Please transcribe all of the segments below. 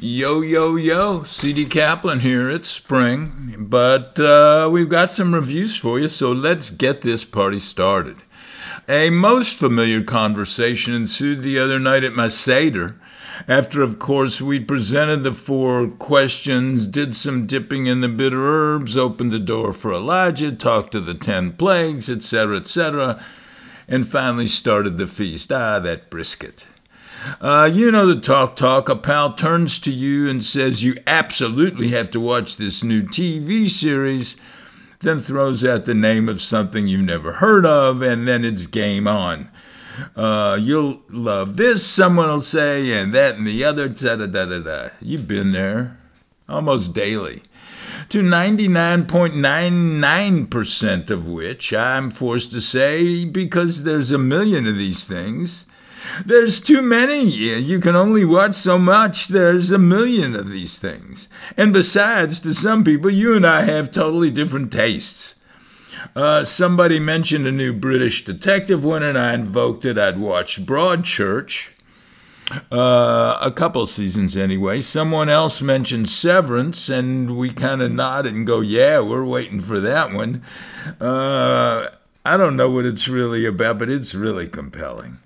Yo, yo, yo, CD Kaplan here. It's spring, but uh, we've got some reviews for you, so let's get this party started. A most familiar conversation ensued the other night at my Seder. After, of course, we presented the four questions, did some dipping in the bitter herbs, opened the door for Elijah, talked to the ten plagues, etc., etc., and finally started the feast. Ah, that brisket. Uh, you know the talk talk. A pal turns to you and says you absolutely have to watch this new TV series, then throws out the name of something you've never heard of, and then it's game on. Uh, you'll love this, someone will say, and that and the other, da da da da da. You've been there almost daily. To 99.99% of which I'm forced to say, because there's a million of these things, there's too many. You can only watch so much. There's a million of these things. And besides, to some people, you and I have totally different tastes. Uh, somebody mentioned a new British detective one, and I invoked it. I'd watched Broadchurch. Uh, a couple seasons anyway. Someone else mentioned Severance, and we kind of nodded and go, "Yeah, we're waiting for that one." Uh, I don't know what it's really about, but it's really compelling.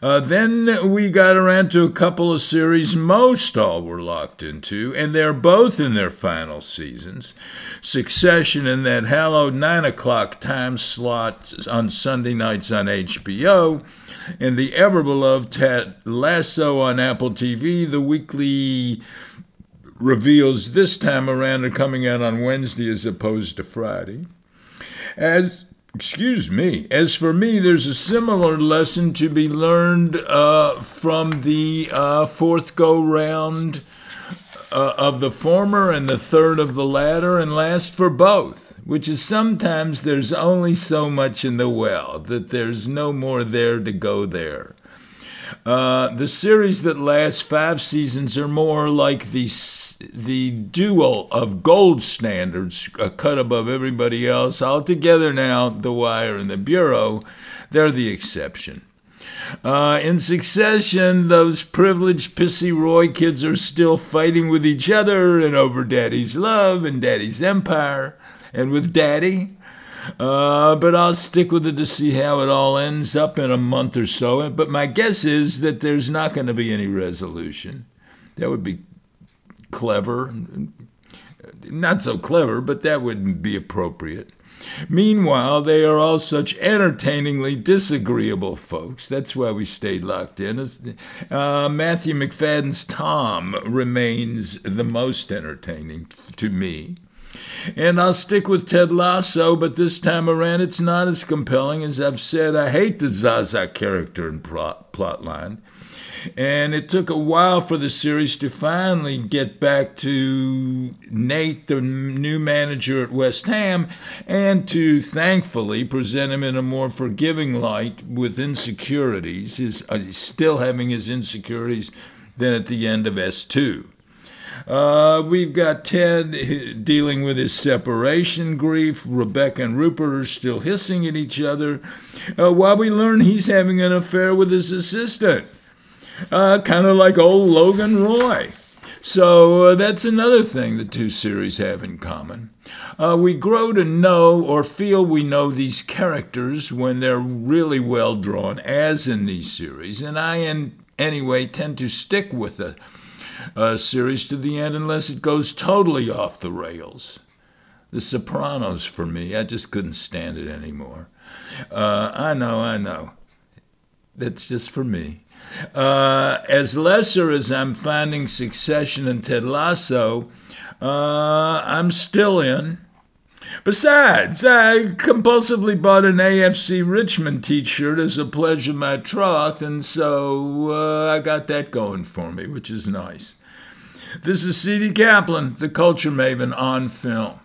Uh, then we got around to a couple of series most all were locked into, and they're both in their final seasons. Succession in that hallowed 9 o'clock time slot on Sunday nights on HBO, and the ever beloved Ted Lasso on Apple TV, the weekly reveals this time around are coming out on Wednesday as opposed to Friday. As Excuse me. As for me, there's a similar lesson to be learned uh, from the uh, fourth go round uh, of the former and the third of the latter, and last for both, which is sometimes there's only so much in the well that there's no more there to go there. Uh, the series that lasts five seasons are more, like the the duel of gold standards, a cut above everybody else. Altogether now, The Wire and The Bureau, they're the exception. Uh, in succession, those privileged pissy Roy kids are still fighting with each other and over Daddy's love and Daddy's empire and with Daddy. Uh, but I'll stick with it to see how it all ends up in a month or so. But my guess is that there's not going to be any resolution. That would be clever. Not so clever, but that wouldn't be appropriate. Meanwhile, they are all such entertainingly disagreeable folks. That's why we stayed locked in. Uh, Matthew Macfadyen's Tom remains the most entertaining to me. And I'll stick with Ted Lasso, but this time around it's not as compelling. As I've said, I hate the Zava character and plot, line. And it took a while for the series to finally get back to Nate, the new manager at West Ham, and to thankfully present him in a more forgiving light with insecurities, his, uh, still having his insecurities, than at the end of S2. Uh, we've got Ted dealing with his separation grief. Rebecca and Rupert are still hissing at each other, uh, while we learn he's having an affair with his assistant, uh, kind of like old Logan Roy. So uh, that's another thing the two series have in common. Uh, we grow to know or feel we know these characters when they're really well drawn, as in these series, and I, in anyway, tend to stick with the uh, series to the end unless it goes totally off the rails. The Sopranos for me, I just couldn't stand it anymore. Uh, I know, I know. That's just for me. Uh, as lesser as I'm finding Succession and Ted Lasso, uh, I'm still in. Besides, I compulsively bought an AFC Richmond t shirt as a pledge of my troth, and so uh, I got that going for me, which is nice. This is C.D. Kaplan, the culture maven on film.